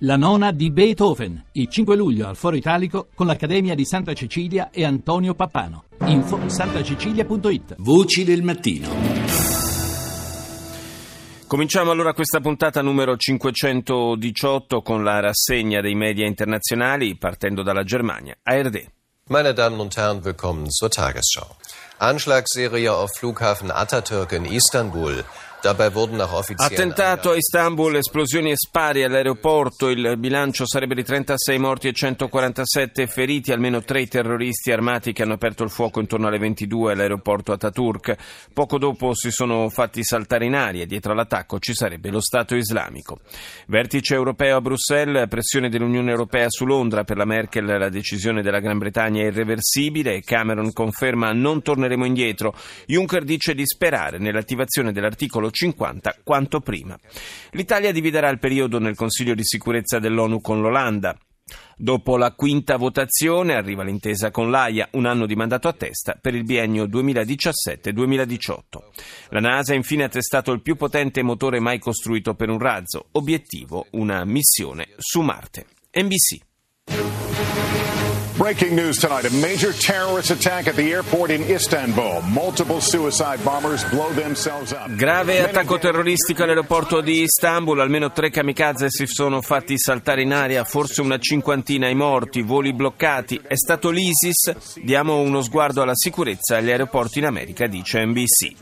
La nona di Beethoven, il 5 luglio al Foro Italico con l'Accademia di Santa Cecilia e Antonio Pappano. Info santacecilia.it. Voci del mattino. Cominciamo allora questa puntata numero 518 con la rassegna dei media internazionali partendo dalla Germania. ARD. Meine Damen und Herren, willkommen zur Tagesschau. Anschlagsserie auf Flughafen Atatürk in Istanbul. Attentato a Istanbul, esplosioni e spari all'aeroporto, il bilancio sarebbe di 36 morti e 147 feriti, almeno tre terroristi armati che hanno aperto il fuoco intorno alle 22 all'aeroporto Ataturk. Poco dopo si sono fatti saltare in aria. Dietro all'attacco ci sarebbe lo Stato islamico. Vertice europeo a Bruxelles, pressione dell'Unione Europea su Londra. Per la Merkel, la decisione della Gran Bretagna è irreversibile, Cameron conferma non torneremo indietro, Juncker dice di sperare nell'attivazione dell'articolo 50 quanto prima. L'Italia dividerà il periodo nel Consiglio di sicurezza dell'ONU con l'Olanda. Dopo la quinta votazione arriva l'intesa con l'AIA, un anno di mandato a testa per il biennio 2017-2018. La NASA infine ha testato il più potente motore mai costruito per un razzo, obiettivo una missione su Marte. NBC. Breaking news tonight a major terrorist attack at the airport in Istanbul. Multiple suicide bombers blow themselves up. Grave attacco terroristico all'aeroporto di Istanbul. Almeno tre kamikaze si sono fatti saltare in aria, forse una cinquantina i morti, voli bloccati. È stato l'ISIS? Diamo uno sguardo alla sicurezza agli aeroporti in America, dice NBC.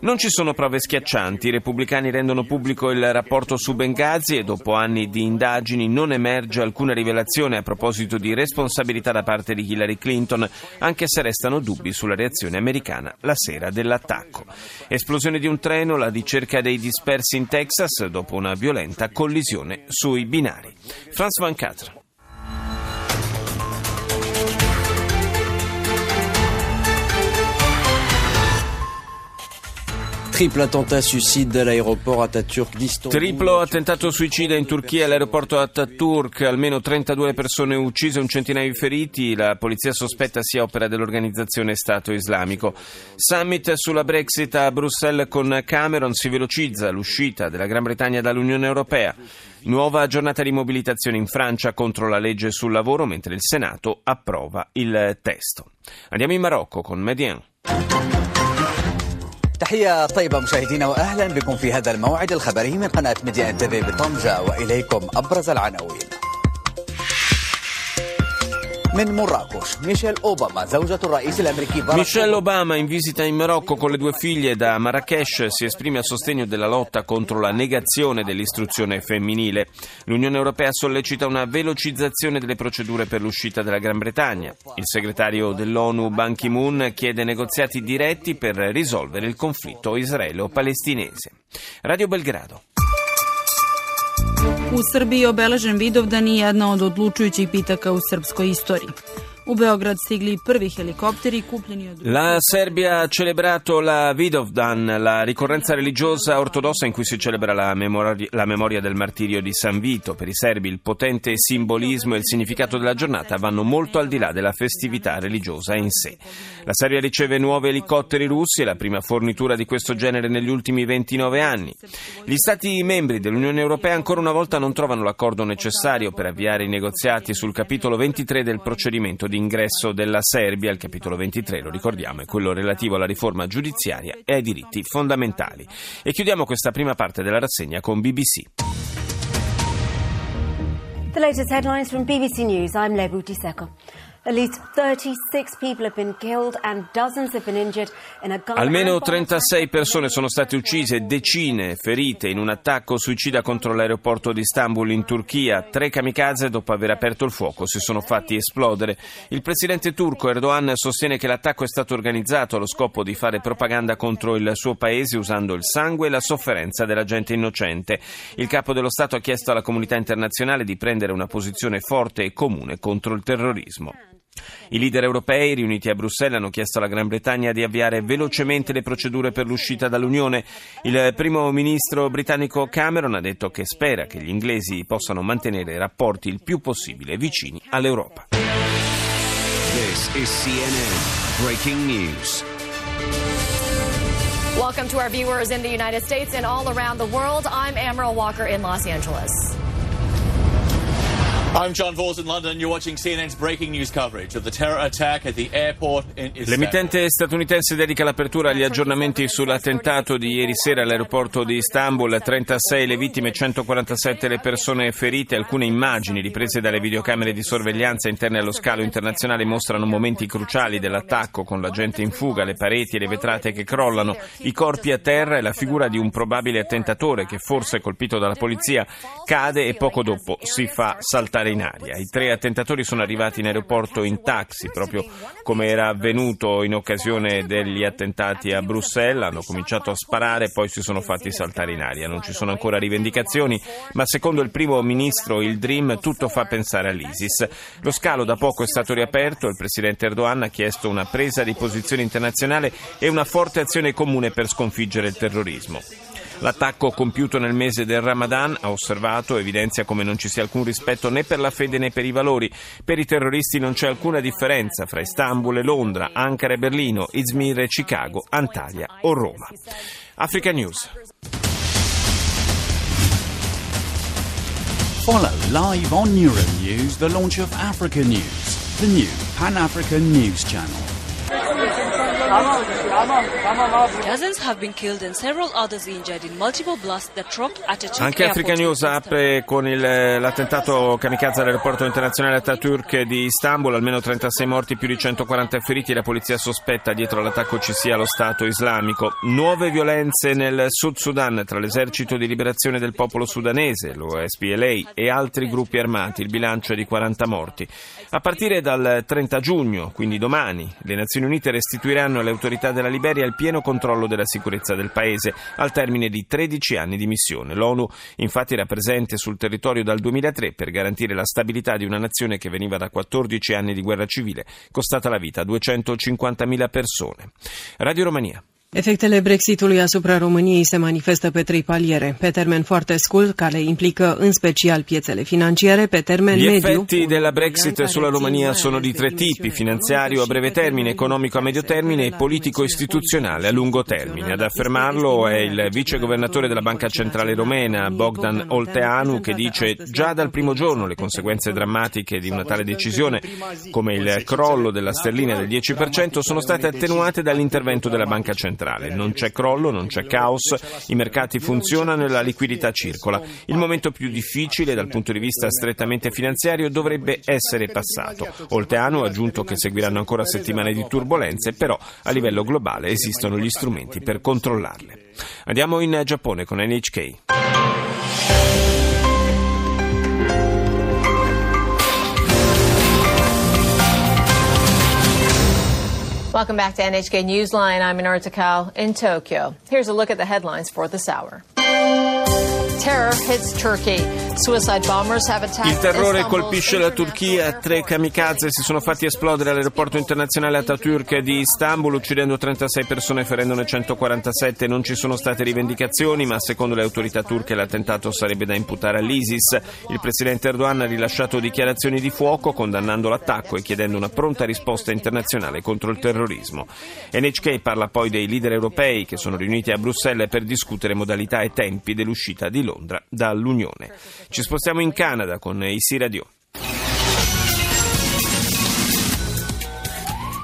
Non ci sono prove schiaccianti. I repubblicani rendono pubblico il rapporto su Benghazi e dopo anni di indagini non emerge alcuna rivelazione a proposito di responsabilità da parte di Hillary Clinton, anche se restano dubbi sulla reazione americana la sera dell'attacco. Esplosione di un treno, la ricerca dei dispersi in Texas dopo una violenta collisione sui binari. Franz Van Catra. Triplo attentato suicide all'aeroporto Ataturk di Istanbul. Triplo attentato suicida in Turchia all'aeroporto Ataturk, almeno 32 persone uccise, un centinaio di feriti, la polizia sospetta sia opera dell'organizzazione Stato Islamico. Summit sulla Brexit a Bruxelles con Cameron si velocizza l'uscita della Gran Bretagna dall'Unione Europea. Nuova giornata di mobilitazione in Francia contro la legge sul lavoro mentre il Senato approva il testo. Andiamo in Marocco con Medien. تحية طيبة مشاهدينا وأهلا بكم في هذا الموعد الخبري من قناة ميديا إن تي بطنجة وإليكم أبرز العناوين. من مراكش ميشيل أوباما زوجة الرئيس الأمريكي باراك Michelle Obama in visita in Marocco con le due figlie da Marrakesh si esprime a sostegno della lotta contro la negazione dell'istruzione femminile. L'Unione Europea sollecita una velocizzazione delle procedure per l'uscita della Gran Bretagna. Il segretario dell'ONU Ban Ki-moon chiede negoziati diretti per risolvere il conflitto israelo-palestinese. Radio Belgrado. U Srbiji je obeležen Vidovdan i jedna od odlučujućih pitaka u srpskoj istoriji. U Beograd stigli prvi helikopteri kupljeni od... La Serbia ha celebrato la Vidovdan, la ricorrenza religiosa ortodossa in cui si celebra la memoria, la memoria del martirio di San Vito. Per i serbi il potente simbolismo e il significato della giornata vanno molto al di là della festività religiosa in sé. La Serbia riceve nuovi elicotteri russi, la prima fornitura di questo genere negli ultimi 29 anni. Gli Stati membri dell'Unione Europea ancora una volta non trovano l'accordo necessario per avviare i negoziati sul capitolo 23 del procedimento di ingresso della Serbia, il capitolo 23, lo ricordiamo, è quello relativo alla riforma giudiziaria e ai diritti fondamentali. E chiudiamo questa prima parte della rassegna con BBC. The latest headlines from BBC News. I'm Lebu Diseko. At least 36 people have been killed and dozens have been injured in a gun Almeno and bomb 36 persone sono state uccise decine ferite in un attacco suicida contro l'aeroporto di Istanbul in Turchia. Tre kamikaze, dopo aver aperto il fuoco, si sono fatti esplodere. Il presidente turco Erdogan sostiene che l'attacco è stato organizzato allo scopo di fare propaganda contro il suo paese usando il sangue e la sofferenza della gente innocente. Il capo dello Stato ha chiesto alla comunità internazionale di prendere una posizione forte e comune contro il terrorismo. I leader europei riuniti a Bruxelles hanno chiesto alla Gran Bretagna di avviare velocemente le procedure per l'uscita dall'Unione. Il primo ministro britannico Cameron ha detto che spera che gli inglesi possano mantenere rapporti il più possibile vicini all'Europa. This is CNN Breaking News. Welcome to our viewers in the United States and all around the world. I'm Amaral Walker in Los Angeles. L'emittente statunitense dedica l'apertura agli aggiornamenti sull'attentato di ieri sera all'aeroporto di Istanbul. 36 le vittime, 147 le persone ferite. Alcune immagini riprese dalle videocamere di sorveglianza interne allo scalo internazionale mostrano momenti cruciali dell'attacco con la gente in fuga, le pareti e le vetrate che crollano, i corpi a terra e la figura di un probabile attentatore che forse colpito dalla polizia cade e poco dopo si fa saltare in aria. I tre attentatori sono arrivati in aeroporto in taxi, proprio come era avvenuto in occasione degli attentati a Bruxelles. Hanno cominciato a sparare e poi si sono fatti saltare in aria. Non ci sono ancora rivendicazioni, ma secondo il primo ministro il Dream tutto fa pensare all'ISIS. Lo scalo da poco è stato riaperto, il presidente Erdogan ha chiesto una presa di posizione internazionale e una forte azione comune per sconfiggere il terrorismo. L'attacco compiuto nel mese del Ramadan, ha osservato, evidenzia come non ci sia alcun rispetto né per la fede né per i valori. Per i terroristi non c'è alcuna differenza fra Istanbul e Londra, Ankara e Berlino, Izmir e Chicago, Antalya o Roma. Africa News. Follow live on Euronews the launch of Africa News, the new Pan African news channel. Dozens have been killed and several others injured in multiple blasts that rocked Atatürk Anche Africa. News apre con il- l'attentato kamikaze all'aeroporto internazionale Atatürk di Istanbul, almeno 36 morti, più di 140 feriti. La polizia sospetta dietro l'attacco ci sia lo Stato islamico. Nuove violenze nel Sud Sudan tra l'esercito di liberazione del popolo sudanese, lo SPLA, e altri gruppi armati. Il bilancio è di 40 morti. A partire dal 30 giugno, quindi domani, le Nazioni Unite restituiranno alle autorità della Liberia il pieno controllo della sicurezza del paese al termine di 13 anni di missione. L'ONU infatti era presente sul territorio dal 2003 per garantire la stabilità di una nazione che veniva da 14 anni di guerra civile, costata la vita a 250.000 persone. Radio Romania. Efectele Brexitului asupra României se manifestă pe trei paliere. Pe termen foarte scurt, care implică în special piețele financiare, pe termen Gli mediu... effetti della Brexit sulla Romania sono di tre tipi, finanziario a breve termine, economico a medio termine e politico-istituzionale a lungo termine. Ad affermarlo è il vice governatore della Banca Centrale Romena, Bogdan Olteanu, che dice già dal primo giorno le conseguenze drammatiche di una tale decisione, come il crollo della sterlina del 10%, sono state attenuate dall'intervento della Banca Centrale. Non c'è crollo, non c'è caos, i mercati funzionano e la liquidità circola. Il momento più difficile dal punto di vista strettamente finanziario dovrebbe essere passato. Olteanu ha aggiunto che seguiranno ancora settimane di turbulenze, però a livello globale esistono gli strumenti per controllarle. Andiamo in Giappone con NHK. Welcome back to NHK Newsline. I'm Minar Takao in Tokyo. Here's a look at the headlines for this hour. Terror hits Turkey. Il terrore colpisce la Turchia, tre kamikaze si sono fatti esplodere all'aeroporto internazionale Atatürk di Istanbul uccidendo 36 persone e ferendone 147. Non ci sono state rivendicazioni, ma secondo le autorità turche l'attentato sarebbe da imputare all'ISIS. Il presidente Erdogan ha rilasciato dichiarazioni di fuoco condannando l'attacco e chiedendo una pronta risposta internazionale contro il terrorismo. NHK parla poi dei leader europei che sono riuniti a Bruxelles per discutere modalità e tempi dell'uscita di Londra dall'Unione. Ci spostiamo in Canada con Isi Radio.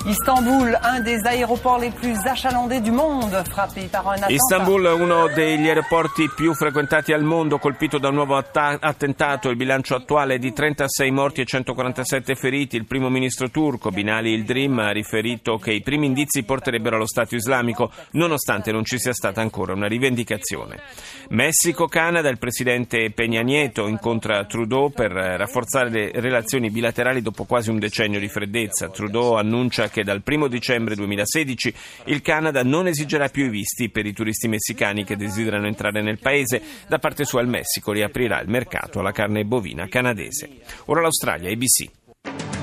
Istanbul, un des aéroports les plus achalandés du monde, frappé par un attentat. Istanbul, uno degli aeroporti più frequentati al mondo, colpito da un nuovo atta- attentato. Il bilancio attuale è di 36 morti e 147 feriti. Il primo ministro turco, Binali Yildirim, ha riferito che i primi indizi porterebbero allo Stato islamico, nonostante non ci sia stata ancora una rivendicazione. Messico-Canada, il presidente Peña Nieto incontra Trudeau per rafforzare le relazioni bilaterali dopo quasi un decennio di freddezza. Trudeau annuncia che dal 1 dicembre 2016 il Canada non esigerà più i visti per i turisti messicani che desiderano entrare nel paese. Da parte sua il Messico riaprirà il mercato alla carne bovina canadese. Ora l'Australia, ABC.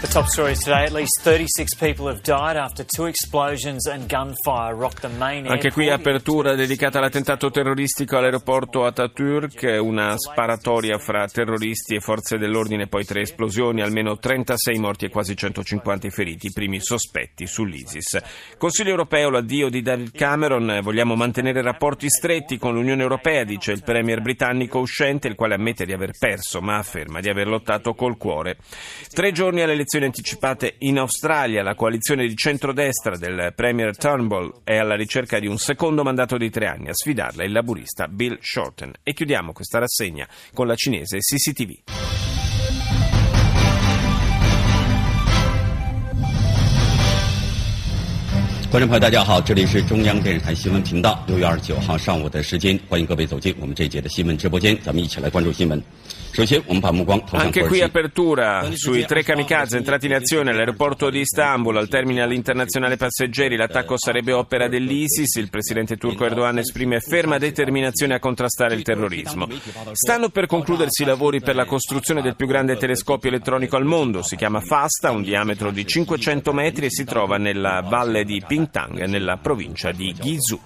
The Top stories today. At least 36 people have died after two explosions and gunfire rocked the main Anche qui apertura dedicata all'attentato terroristico all'aeroporto Atatürk, una sparatoria fra terroristi e forze dell'ordine, poi tre esplosioni, almeno 36 morti e quasi 150 feriti, i primi sospetti sull'ISIS. Consiglio europeo, l'addio di David Cameron, vogliamo mantenere rapporti stretti con l'Unione Europea, dice il premier britannico uscente, il quale ammette di aver perso, ma afferma di aver lottato col cuore. Tre giorni alle elezioni anticipate in Australia, la coalizione di centrodestra del Premier Turnbull è alla ricerca di un secondo mandato di tre anni. A sfidarla il laburista Bill Shorten. E chiudiamo questa rassegna con la cinese CCTV. 观众朋友，大家好，这里是中央电视台新闻频道。六月二十九号上午的时间，欢迎各位走进我们这一节的新闻直播间，咱们一起来关注新闻。 Anche qui apertura sui tre kamikaze entrati in azione all'aeroporto di Istanbul, al terminal internazionale passeggeri. L'attacco sarebbe opera dell'ISIS. Il presidente turco Erdogan esprime ferma determinazione a contrastare il terrorismo. Stanno per concludersi i lavori per la costruzione del più grande telescopio elettronico al mondo. Si chiama FASTA, ha un diametro di 500 metri e si trova nella valle di Pingtang, nella provincia di Guizhou.